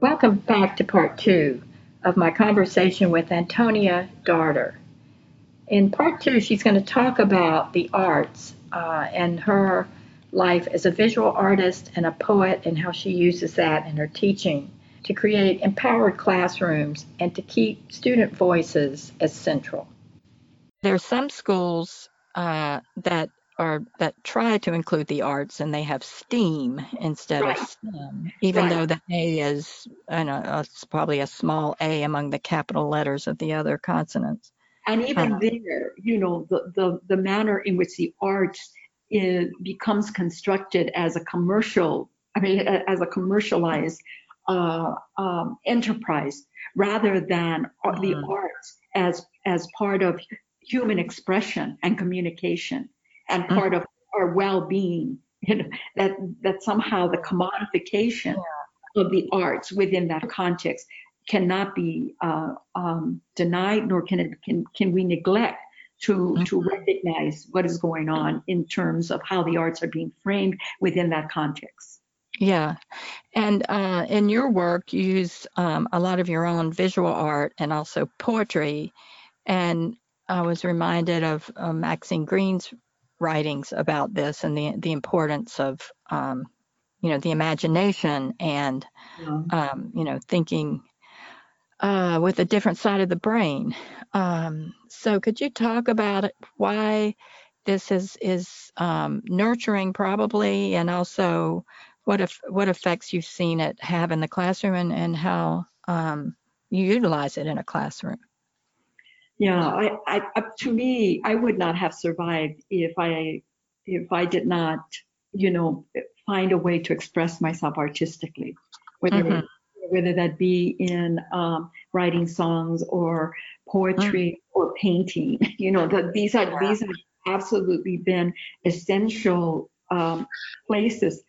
Welcome back to part two of my conversation with Antonia Darder. In part two, she's going to talk about the arts uh, and her life as a visual artist and a poet and how she uses that in her teaching to create empowered classrooms and to keep student voices as central. There are some schools uh, that are that try to include the arts and they have STEAM instead right. of STEM, even right. though the A is I know it's probably a small A among the capital letters of the other consonants. And even uh, there, you know, the, the the manner in which the arts is, becomes constructed as a commercial, I mean, as a commercialized uh, um, enterprise rather than uh, the mm-hmm. arts as as part of human expression and communication and mm-hmm. part mm-hmm. of our well-being. You know, that that somehow the commodification yeah. of the arts within that context cannot be uh, um, denied, nor can it can can we neglect to mm-hmm. to recognize what is going on in terms of how the arts are being framed within that context. Yeah. And uh, in your work, you use um, a lot of your own visual art and also poetry. And I was reminded of uh, Maxine Greene's writings about this and the, the importance of, um, you know, the imagination and, yeah. um, you know, thinking uh, with a different side of the brain. Um, so could you talk about it, why this is, is um, nurturing probably and also what if what effects you've seen it have in the classroom and, and how um, you utilize it in a classroom. Yeah, I, I, up to me, I would not have survived if I if I did not, you know, find a way to express myself artistically, whether mm-hmm. whether that be in um, writing songs or poetry mm. or painting. You know, the, these are yeah. these have absolutely been essential um, places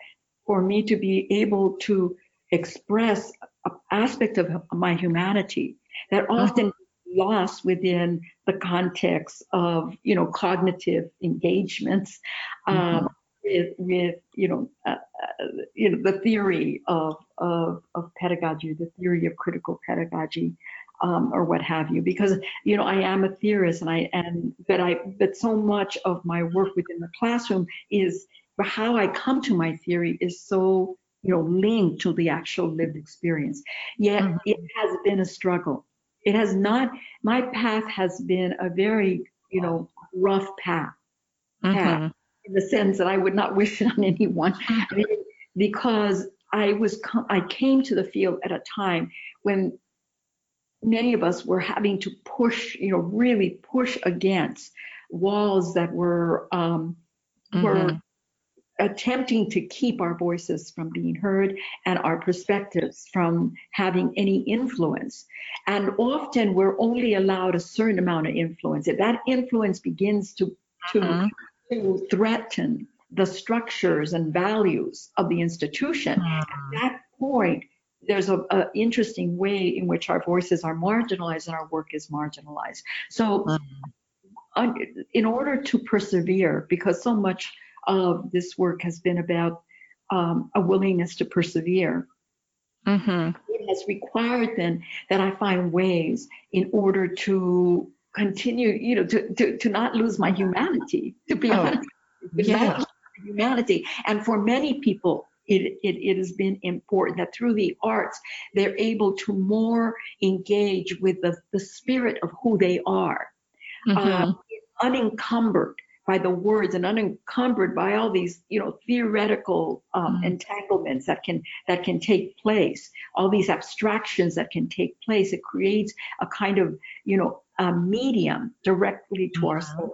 for me to be able to express an aspect of my humanity that uh-huh. often mm-hmm. Lost within the context of you know cognitive engagements mm-hmm. um, with with you know uh, uh, you know the theory of, of of pedagogy the theory of critical pedagogy um, or what have you because you know I am a theorist and I and but I but so much of my work within the classroom is how I come to my theory is so, you know, linked to the actual lived experience. Yet mm-hmm. it has been a struggle. It has not, my path has been a very, you know, rough path. Mm-hmm. in the sense that I would not wish it on anyone mm-hmm. because I was, I came to the field at a time when many of us were having to push, you know, really push against walls that were, um, were mm-hmm attempting to keep our voices from being heard and our perspectives from having any influence. And often we're only allowed a certain amount of influence. If that influence begins to, to, uh-huh. to threaten the structures and values of the institution, uh-huh. at that point, there's a, a, interesting way in which our voices are marginalized and our work is marginalized. So, uh-huh. in order to persevere, because so much of this work has been about um, a willingness to persevere. Mm-hmm. It has required then that I find ways in order to continue, you know, to, to, to not lose my humanity, to be oh, honest, yeah. humanity. And for many people, it, it, it, has been important that through the arts, they're able to more engage with the, the spirit of who they are, mm-hmm. um, unencumbered by the words and unencumbered by all these, you know, theoretical um, mm-hmm. entanglements that can that can take place, all these abstractions that can take place. It creates a kind of, you know, a medium directly to mm-hmm. our soul.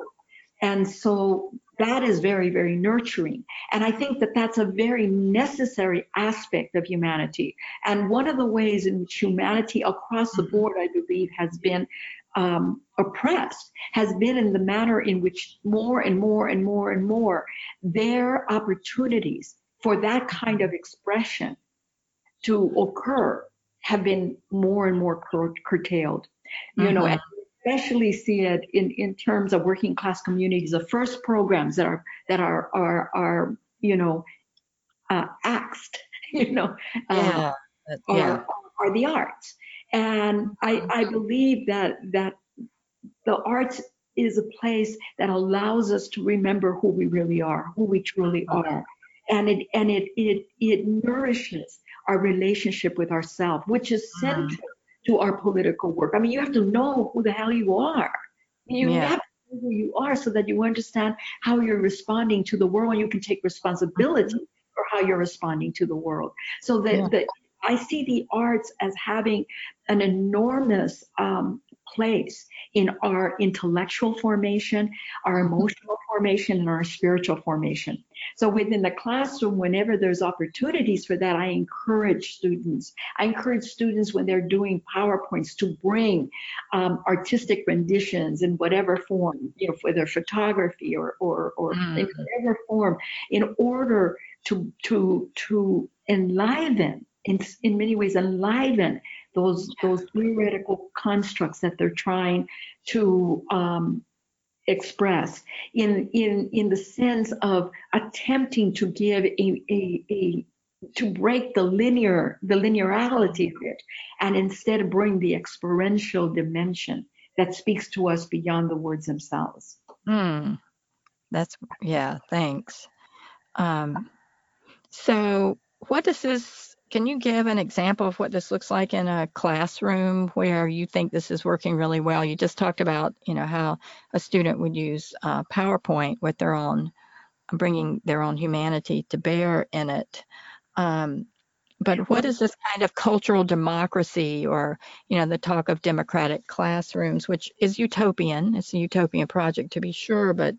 And so that is very, very nurturing. And I think that that's a very necessary aspect of humanity. And one of the ways in which humanity across the mm-hmm. board, I believe, has been um, oppressed has been in the manner in which more and more and more and more their opportunities for that kind of expression to occur have been more and more cur- curtailed. You mm-hmm. know, especially see it in, in terms of working class communities. The first programs that are that are are are you know uh, axed, you know, uh, yeah. are, are the arts. And I, I believe that that the arts is a place that allows us to remember who we really are, who we truly oh. are. And it and it it it nourishes our relationship with ourselves, which is central to our political work. I mean, you have to know who the hell you are. You Yeah. have to know who you are so that you understand how you're responding to the world and you can take responsibility mm-hmm. for how you're responding to the world. So that Yeah. the, I see the arts as having an enormous um, place in our intellectual formation, our emotional formation, and our spiritual formation. So within the classroom, whenever there's opportunities for that, I encourage students. I encourage students when they're doing PowerPoints to bring um, artistic renditions in whatever form, you know, whether photography or or, or in Mm. whatever form, in order to to to enliven in in many ways enliven those those theoretical constructs that they're trying to um, express in in in the sense of attempting to give a, a, a to break the linear the linearity of it and instead bring the experiential dimension that speaks to us beyond the words themselves Hmm. That's yeah. Thanks. Um, so, what does this? Can you give an example of what this looks like in a classroom where you think this is working really well? You just talked about, you know, how a student would use uh, PowerPoint with their own, bringing their own humanity to bear in it. Um, but what is this kind of cultural democracy or, you know, the talk of democratic classrooms, which is utopian. It's a utopian project to be sure, but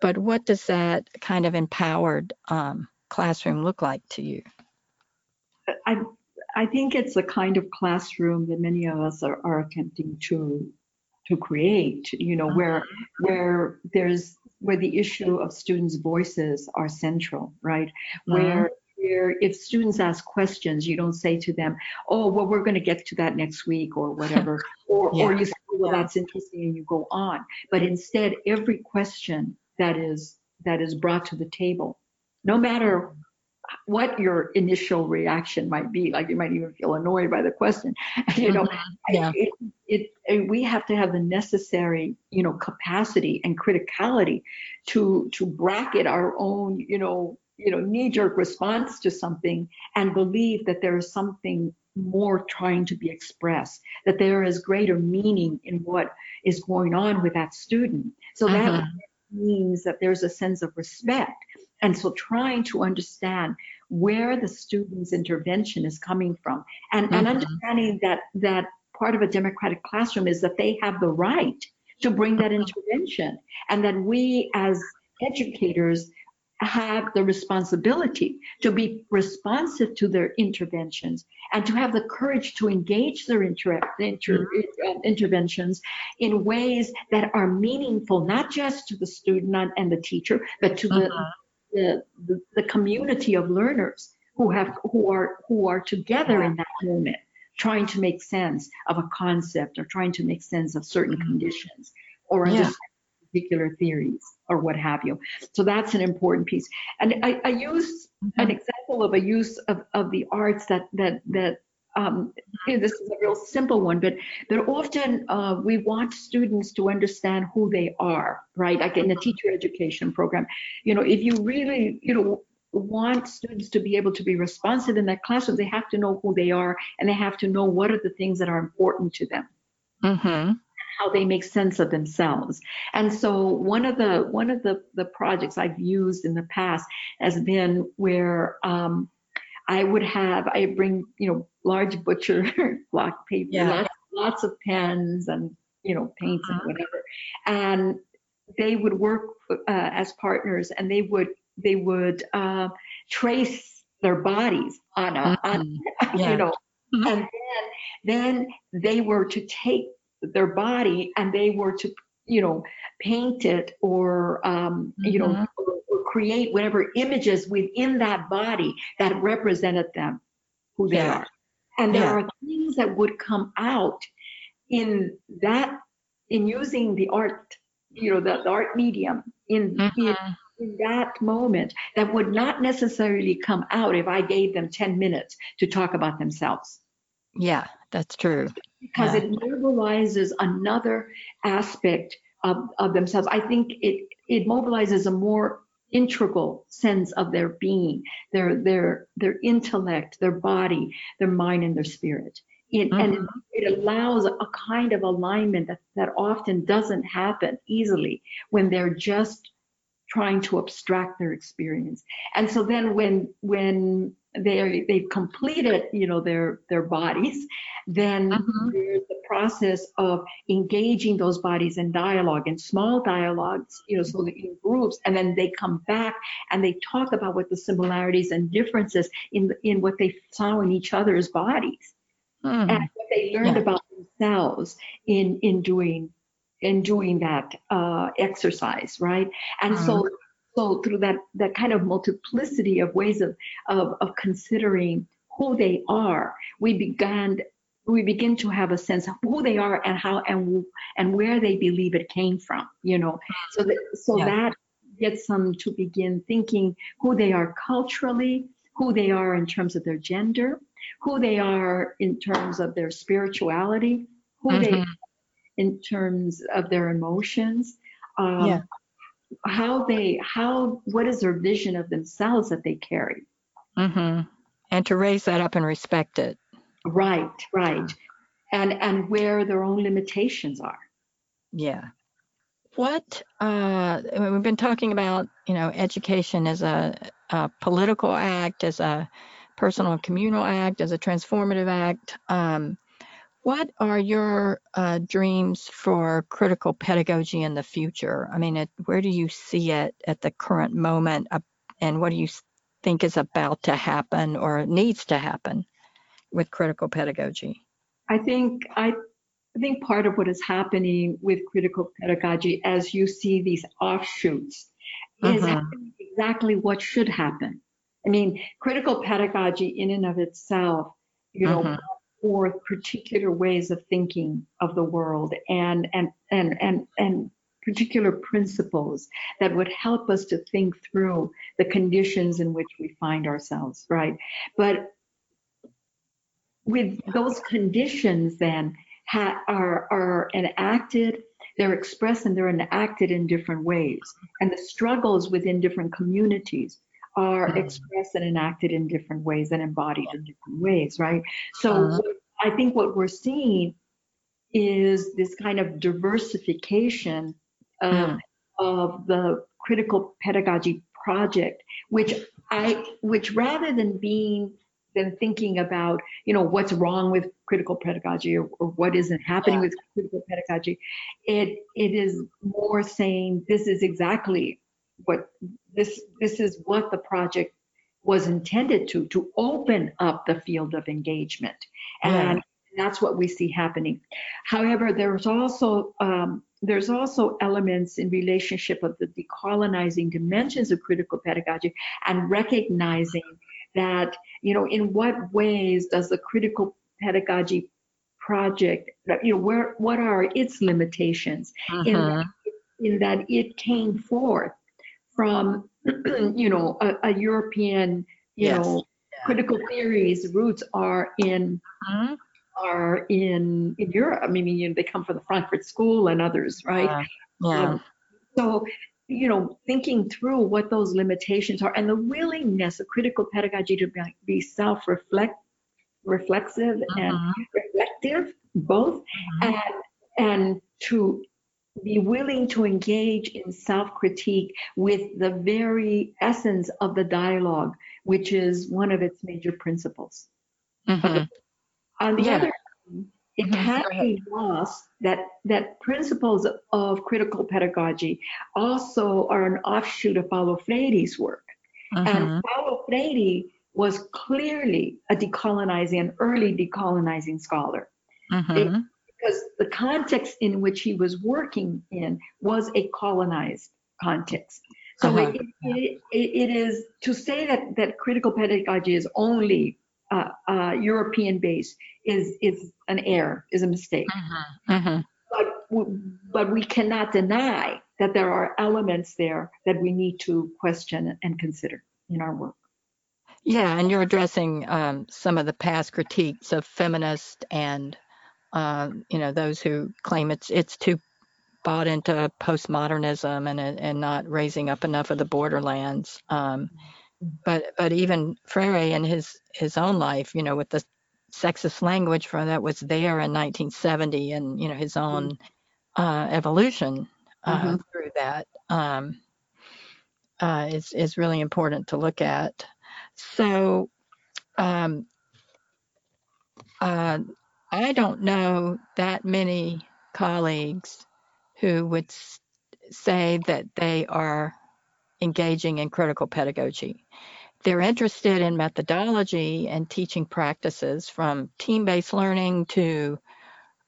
but what does that kind of empowered um, classroom look like to you? I I think it's the kind of classroom that many of us are, are attempting to to create. You know, where uh-huh. where there's where the issue of students' voices are central, right? Where uh-huh. where if students ask questions, you don't say to them, "Oh, well, we're going to get to that next week" or whatever, or or you say, "Well, that's interesting," and you go on. But instead, every question that is that is brought to the table, no matter what your initial reaction might be. Like you might even feel annoyed by the question. You know, Yeah. it, it, it, we have to have the necessary, you know, capacity and criticality to to bracket our own, you know, you know, knee-jerk response to something and believe that there is something more trying to be expressed, that there is greater meaning in what is going on with that student. So that Mhm. means that there's a sense of respect. And so trying to understand where the student's intervention is coming from and, and Mhm. understanding that that part of a democratic classroom is that they have the right to bring that intervention and that we as educators have the responsibility to be responsive to their interventions and to have the courage to engage their inter- inter- uh, interventions in ways that are meaningful, not just to the student and- and the teacher, but to the, the, the, the community of learners who have who are who are together in that moment, trying to make sense of a concept or trying to make sense of certain mm-hmm. conditions or Yeah. particular theories or what have you. So that's an important piece. And I, I use an mm-hmm. example of a use of, of the arts that that that um, this is a real simple one, but but often uh, we want students to understand who they are, right? Like in the teacher education program, you know, if you really, you know, want students to be able to be responsive in that classroom, they have to know who they are and they have to know what are the things that are important to them Mm-hmm. how they make sense of themselves. And so one of the one of the the projects I've used in the past has been where um, I would have I bring you know large butcher block paper, Yeah. lots, lots of pens and you know paints and whatever, and they would work uh, as partners and they would they would uh, trace their bodies on a on Yeah. you know Mhm. and then then they were to take their body and they were to you know paint it or um, you know Mhm. or create whatever images within that body that represented them who they Yeah. are and there Yeah. are things that would come out in that in using the art, you know, the, the art medium in, Mhm. in in that moment that would not necessarily come out if I gave them 10 minutes to talk about themselves Yeah, that's true. because Yeah. it mobilizes another aspect of, of themselves. I think it, it mobilizes a more integral sense of their being, their, their, their intellect, their body, their mind, and their spirit. It, And Mhm. it allows a kind of alignment that, that often doesn't happen easily when they're just trying to abstract their experience. And so then when when they they've completed, you know, their their bodies, then Mhm. Process of engaging those bodies in dialogue, in small dialogues, you know, so that in groups, and then they come back and they talk about what the similarities and differences in in what they saw in each other's bodies Hmm. and what they learned Yeah. about themselves in in doing in doing that uh, exercise, right? And so so through that that kind of multiplicity of ways of, of of considering who they are, we began we begin to have a sense of who they are and how and and where they believe it came from, you know. So that so Yeah. that gets them to begin thinking who they are culturally, who they are in terms of their gender, who they are in terms of their spirituality, who they Mhm. in terms of their emotions, um, Yeah. how they how what is their vision of themselves that they carry. mm-hmm. And to raise that up and respect it. Right, right, and and where their own limitations are. Yeah. What uh, we've been talking about, you know, education as a, a political act, as a personal and communal act, as a transformative act. Um, what are your uh, dreams for critical pedagogy in the future? I mean, it, where do you see it at the current moment, uh, and what do you think is about to happen or needs to happen with critical pedagogy? I think I, I think part of what is happening with critical pedagogy as you see these offshoots is happening exactly what should happen. I mean, critical pedagogy in and of itself, you know, Mhm. forth particular ways of thinking of the world and and and and and particular principles that would help us to think through the conditions in which we find ourselves, right? But with those conditions then ha- are are enacted they're expressed and they're enacted in different ways and the struggles within different communities are Mhm. expressed and enacted in different ways and embodied in different ways right so Uh-huh. i think what we're seeing is this kind of diversification of, Mm. of the critical pedagogy project which i which rather than being than thinking about you know what's wrong with critical pedagogy or, or what isn't happening Yeah. with critical pedagogy. It it is more saying this is exactly what this this is what the project was intended to to open up the field of engagement. And that's what we see happening. However there's also um, there's also elements in relationship of the decolonizing dimensions of critical pedagogy and recognizing that you know in what ways does the critical pedagogy project you know where what are its limitations in Mhm. in that it came forth from you know a, a european you Yes. know Yeah. critical theories roots are in Mhm. are in in europe i mean you know, they come from the frankfurt school and others right Yeah. Yeah. um, so, you know, thinking through what those limitations are and the willingness of critical pedagogy to be, self-reflect, reflexive and Mhm. reflective, both, Mhm. and and to be willing to engage in self-critique with the very essence of the dialogue, which is one of its major principles. Mhm. On the Yeah. other hand, it Mhm. can't be lost that that principles of critical pedagogy also are an offshoot of Paulo Freire's work. And Paulo Freire was clearly a decolonizing, an early decolonizing scholar Mhm. because the context in which he was working in was a colonized context. So Uh-huh. it, it, it, it is to say that, that critical pedagogy is only uh, uh, European base is, is an error, is a mistake. Mhm. Mhm. But but we cannot deny that there are elements there that we need to question and consider in our work. Yeah, and you're addressing um, some of the past critiques of feminists and um, you know those who claim it's it's too bought into postmodernism and and not raising up enough of the borderlands. Um, but but even Freire in his his own life, you know, with the sexist language from that was there in 1970, and you know his own uh, evolution uh, mm-hmm. through that um, uh, is is really important to look at. So. Um, uh, I don't know that many colleagues who would say that they are engaging in critical pedagogy. They're interested in methodology and teaching practices from team-based learning to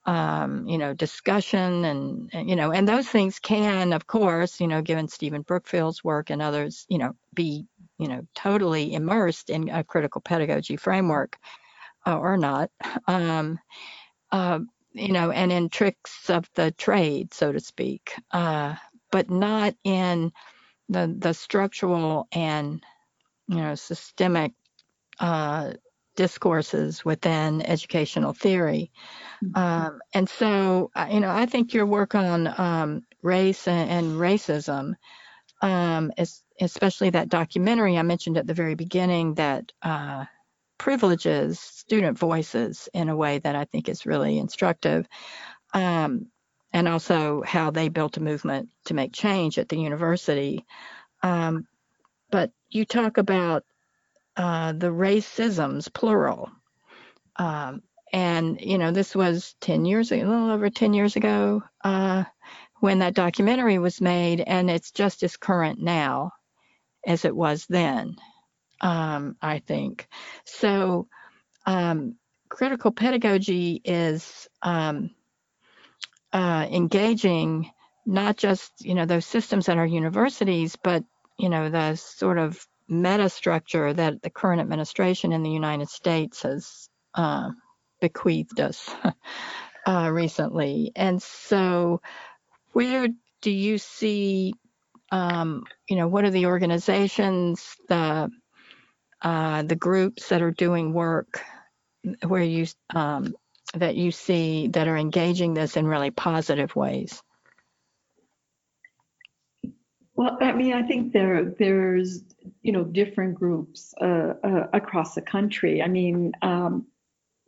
um, you know, discussion and, you know, and those things can, of course, you know, given Stephen Brookfield's work and others, you know, be, you know, totally immersed in a critical pedagogy framework uh, or not. Um, uh, you know, and in tricks of the trade, so to speak, uh, but not in the the structural and you know systemic uh, discourses within educational theory. Mm-hmm. Um, and so, uh, you know, I think your work on um, race and, and racism, um, is, especially that documentary I mentioned at the very beginning that uh, privileges student voices in a way that I think is really instructive. Um, and also how they built a movement to make change at the university. Um, but you talk about uh, the racisms, plural. Um, and, you know, this was 10 years ago, a little over 10 years ago uh, when that documentary was made, and it's just as current now as it was then um, I think. So, um, critical pedagogy is um, uh, engaging not just you know those systems at our universities, but you know the sort of meta structure that the current administration in the United States has uh, bequeathed us uh, recently. And so, where do you see, um, you know, what are the organizations, the uh, the groups that are doing work where you um, that you see that are engaging this in really positive ways? Well, I mean, I think there there's you know different groups uh, uh, across the country. I mean, um,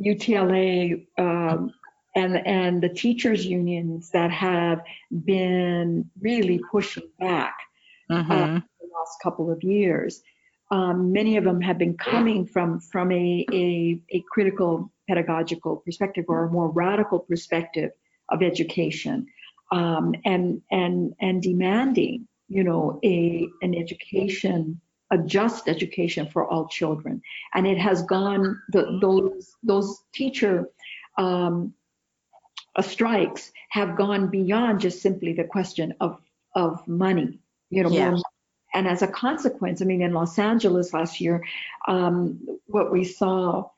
UTLA um, and and the teachers unions that have been really pushing back mm-hmm. uh, the last couple of years um, many of them have been coming from from a, a, a critical pedagogical perspective or a more radical perspective of education um, and and and demanding you know a an education a just education for all children and it has gone the, those those teacher um, uh, strikes have gone beyond just simply the question of of money you know yeah. and as a consequence, I mean, in Los Angeles last year, um, what we saw,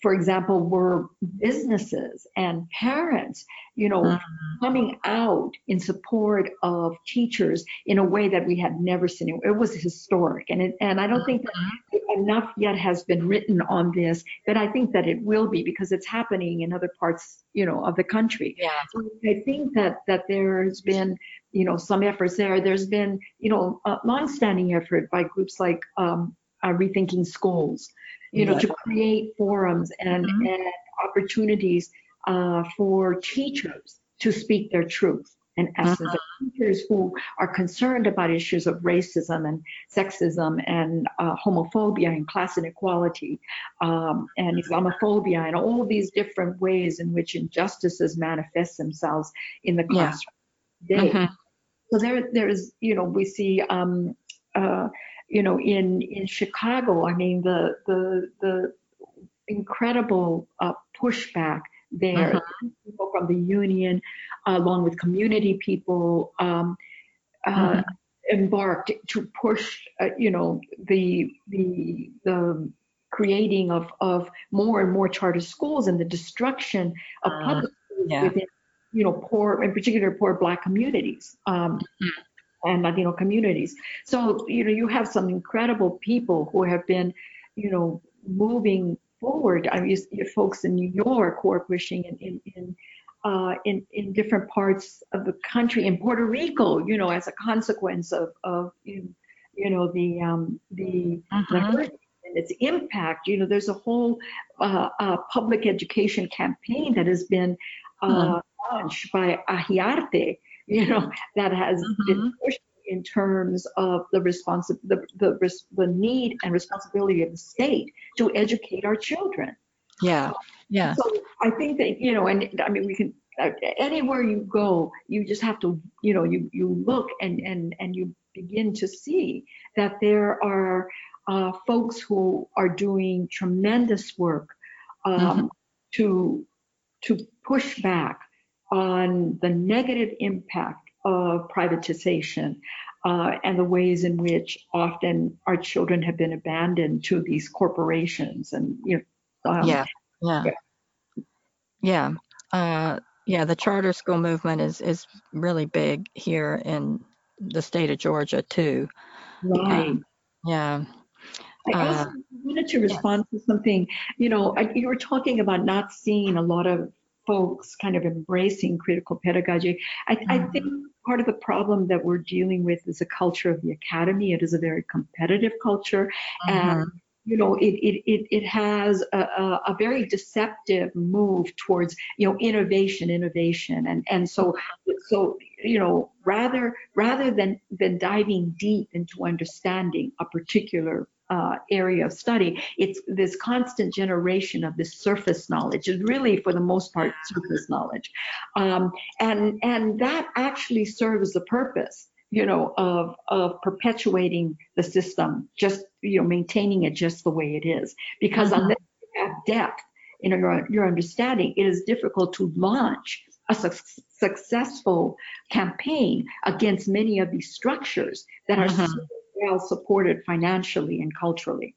for example, were businesses and parents, you know, mm-hmm. coming out in support of teachers in a way that we had never seen. It was historic, and it, and I don't think that mm-hmm. enough yet has been written on this, but I think that it will be because it's happening in other parts, you know, of the country. Yeah. So I think that that there's been you know, some efforts there. There's been, you know, a long-standing effort by groups like um, uh, Rethinking Schools, you know, to create forums and, mm-hmm. and opportunities uh, for teachers to speak their truth. and essence, uh-huh. teachers who are concerned about issues of racism and sexism and uh, homophobia and class inequality um, and Islamophobia and all these different ways in which injustices manifest themselves in the classroom. Yeah. Mm-hmm. So there, there's, you know, we see, um, uh, you know, in in Chicago, I mean, the the the incredible uh, pushback there. Uh-huh. People from the union, uh, along with community people, um, uh, uh embarked to push, uh, you know, the the the creating of of more and more charter schools and the destruction of uh, public schools yeah. within you know, poor, in particular, poor Black communities. Um, and Latino communities. So, you know, you have some incredible people who have been, you know, moving forward. I mean, folks in New York who are pushing in, in, in uh, in in different parts of the country, in Puerto Rico, you know, as a consequence of of you know the um, the, Mhm. the hurricane and its impact. You know, there's a whole uh, uh, public education campaign that has been uh, launched by Ahiarte, you know, that has been pushed in terms of the responsi- the, the, the need and responsibility of the state to educate our children. Yeah. Yeah. So I think that, you know, and I mean, we can, uh, anywhere you go, you just have to, you know, you, you look and, and, and you begin to see that there are uh, folks who are doing tremendous work um, Mhm. to, to push back on the negative impact of privatization uh, and the ways in which often our children have been abandoned to these corporations and, you know, um, yeah. Yeah. yeah. Yeah. Uh, yeah. The charter school movement is, is really big here in the state of Georgia too. Right. Yeah. I also Uh, wanted to respond to something, you know, I- you were talking about not seeing a lot of folks kind of embracing critical pedagogy. I, I Mhm. think part of the problem that we're dealing with is a culture of the academy. It is a very competitive culture. And, Mhm. you know, it, it, it, it has a, a, a very deceptive move towards, you know, innovation, innovation. And, and so, so, you know, rather, rather than, than diving deep into understanding a particular uh, area of study, it's this constant generation of this surface knowledge It's really, for the most part, surface knowledge. Um, and, and that actually serves the purpose you know, of of perpetuating the system, just you know, maintaining it just the way it is. Because Mhm. unless you have depth in your your understanding, it is difficult to launch a suc- successful campaign against many of these structures that are Mhm. Well supported financially and culturally.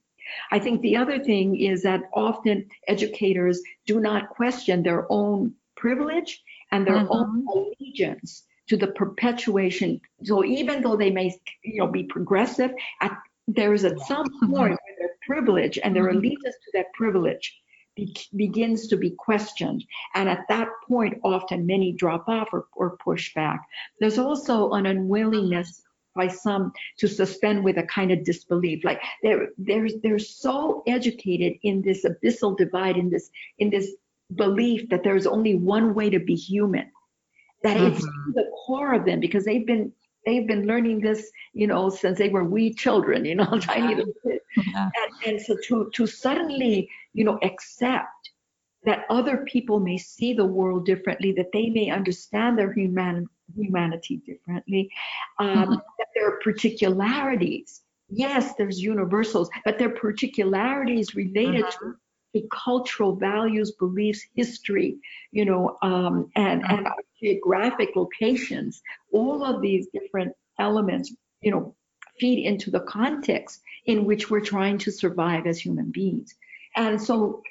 I think the other thing is that often educators do not question their own privilege and their own allegiance to the perpetuation. So even though they may, you know, be progressive, at, there is at some point where their privilege and their Mhm. allegiance to that privilege be, begins to be questioned. And at that point, often many drop off or, or push back. There's also an unwillingness by some to suspend with a kind of disbelief. Like they're, they're, they're so educated in this abyssal divide, in this, in this belief that there's only one way to be human that it's Mhm. to the core of them because they've been they've been learning this you know since they were wee children you know tiny little kids Yeah. and, and so to to suddenly you know accept that other people may see the world differently that they may understand their human humanity differently. Um, Mhm. that there are particularities. Yes there's universals but there are particularities related to to cultural values, beliefs, history, you know, um, and, and our geographic locations, all of these different elements, you know, feed into the context in which we're trying to survive as human beings. And so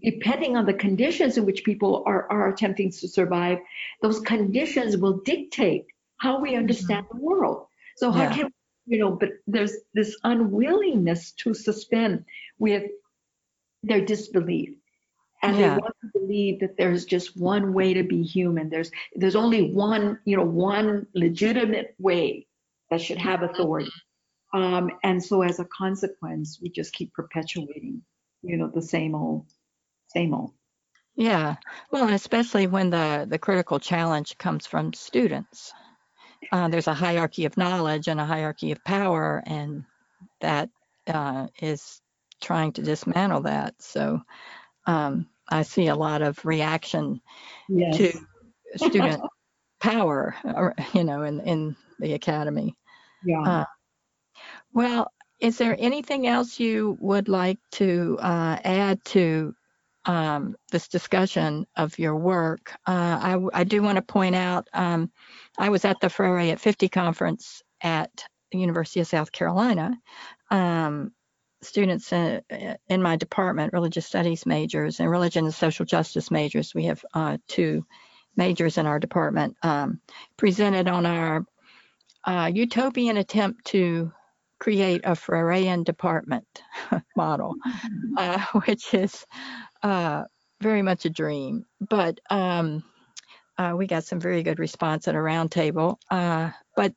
depending on the conditions in which people are, are attempting to survive, those conditions will dictate how we understand the world. So how Yeah. can, you know, but there's this unwillingness to suspend with their disbelief. And Yeah. they want to believe that there's just one way to be human. There's there's only one, you know, one legitimate way that should have authority. Um, and so as a consequence, we just keep perpetuating, you know, the same old, same old. Yeah. Well, and especially when the, the critical challenge comes from students. Uh, there's a hierarchy of knowledge and a hierarchy of power, and that uh, is trying to dismantle that. So um, I see a lot of reaction Yes. to student power, or, you know, in, in the academy. yeah. Uh, well, is there anything else you would like to uh, add to um, this discussion of your work? Uh, I, I do want to point out um, I was at the Freire at 50 conference at the University of South Carolina. Um, students in, in my department, religious studies majors and religion and social justice majors, we have uh, two majors in our department, um, presented on our uh, utopian attempt to create a Freirean department model, uh, which is uh, very much a dream. But um, uh, we got some very good response at a roundtable. Uh, but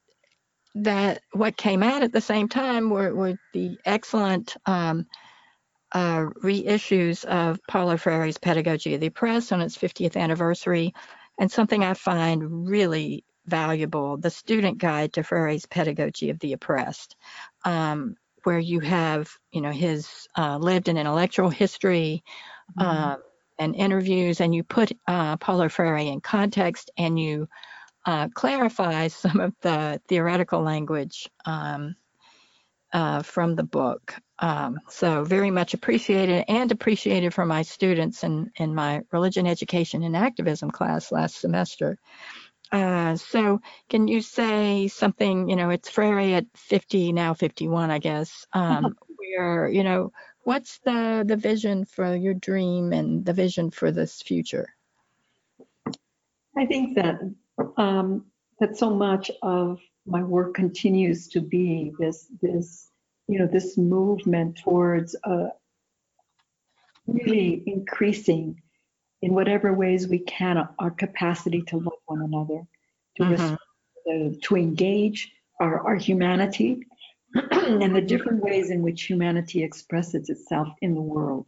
that what came out at the same time were, were the excellent um, uh, reissues of Paulo Freire's Pedagogy of the Oppressed on its 50th anniversary, and something I find really valuable, the Student Guide to Freire's Pedagogy of the Oppressed, um, where you have, you know, his uh, lived and intellectual history, mm-hmm. uh, and interviews, and you put uh, Paulo Freire in context, and you uh, clarify some of the theoretical language um, uh, from the book. Um, so very much appreciated and appreciated for my students in, in my religion education and activism class last semester. Uh, so can you say something, you know, it's Freire at 50, now 51, I guess, um, where, you know, what's the, the vision for your dream and the vision for this future? I think that um, that so much of my work continues to be this this you know this movement towards uh, really increasing in whatever ways we can our capacity to love one another, to mm-hmm. uh, to engage our, our humanity and the different ways in which humanity expresses itself in the world,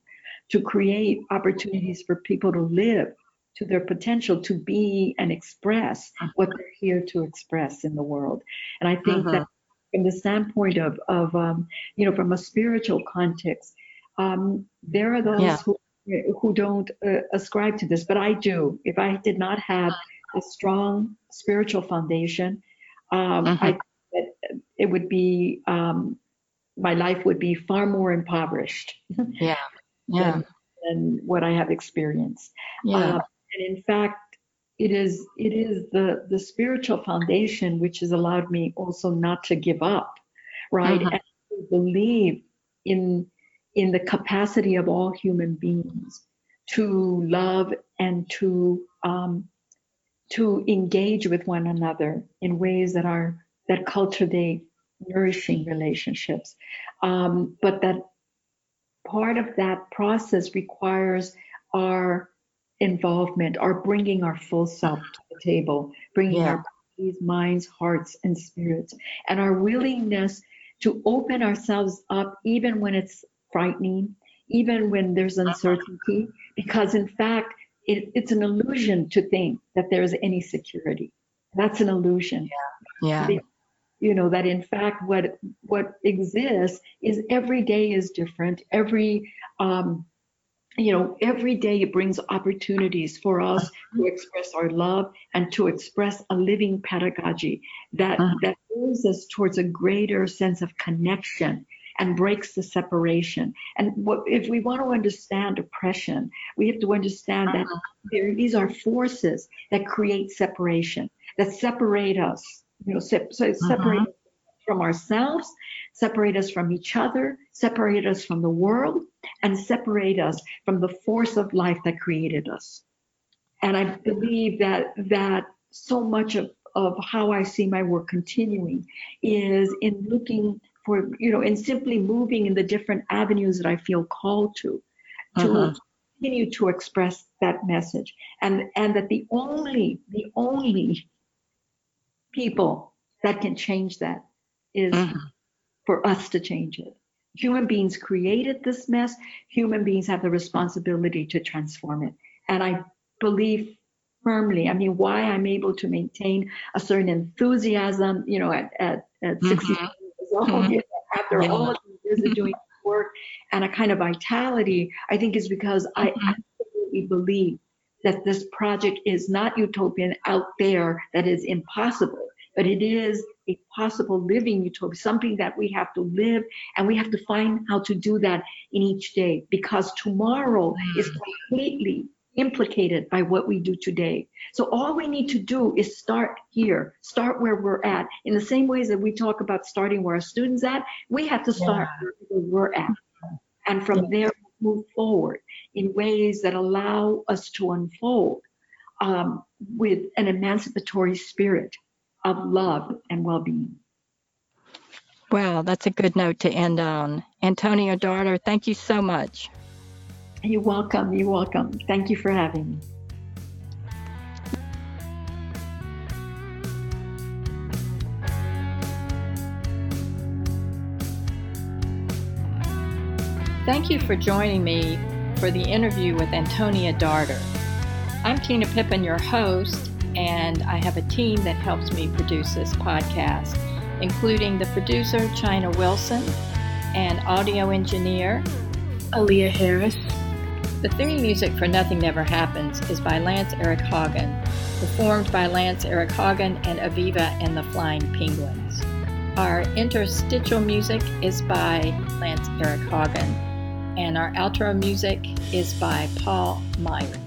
to create opportunities for people to live to their potential to be and express what they're here to express in the world. And I think uh-huh. that from the standpoint of, of um, you know, from a spiritual context, um, there are those yeah. who, who don't uh, ascribe to this, but I do. If I did not have a strong spiritual foundation, um, uh-huh. I it would be um, my life would be far more impoverished. Yeah, yeah. Than, than what I have experienced. Yeah. Uh, and in fact, it is it is the the spiritual foundation which has allowed me also not to give up, right? Uh-huh. And to believe in in the capacity of all human beings to love and to um, to engage with one another in ways that are that cultivate nourishing relationships, um, but that part of that process requires our involvement, our bringing our full self to the table, bringing yeah. our bodies, minds, hearts, and spirits, and our willingness to open ourselves up even when it's frightening, even when there's uncertainty, because in fact, it, it's an illusion to think that there's any security. That's an illusion. Yeah. yeah. You know that in fact, what what exists is every day is different. Every um, you know, every day it brings opportunities for us to express our love and to express a living pedagogy that, uh-huh. that moves us towards a greater sense of connection and breaks the separation. And what, if we want to understand oppression, we have to understand uh-huh. that there, these are forces that create separation, that separate us, you know, se- so separate uh-huh. from ourselves, separate us from each other, separate us from the world, and separate us from the force of life that created us. And I believe that that so much of, of how I see my work continuing is in looking for, you know, in simply moving in the different avenues that I feel called to, to uh-huh. continue to express that message. And and that the only, the only people that can change that is uh-huh. for us to change it. Human beings created this mess. Human beings have the responsibility to transform it. And I believe firmly, I mean, why I'm able to maintain a certain enthusiasm, you know, at, at, at mm-hmm. 60 years old, mm-hmm. after yeah. all of these years of doing work and a kind of vitality, I think is because I mm-hmm. absolutely believe that this project is not utopian out there that is impossible, but it is a possible living utopia, something that we have to live and we have to find how to do that in each day because tomorrow mm. is completely implicated by what we do today. So all we need to do is start here, start where we're at. In the same ways that we talk about starting where our students at, we have to start yeah. where we're at. And from yeah. there move forward in ways that allow us to unfold um, with an emancipatory spirit of love and well-being. Well, that's a good note to end on. Antonia Darder, thank you so much. You're welcome. You're welcome. Thank you for having me. Thank you for joining me for the interview with Antonia Darder. I'm Tina Pippin, your host, and I have a team that helps me produce this podcast, including the producer, China Wilson, and audio engineer, Aaliyah Harris. The theme music for Nothing Never Happens is by Lance Eric Hagen, performed by Lance Eric Hagen and Aviva and the Flying Penguins. Our interstitial music is by Lance Eric Hagen and our outro music is by Paul Myron.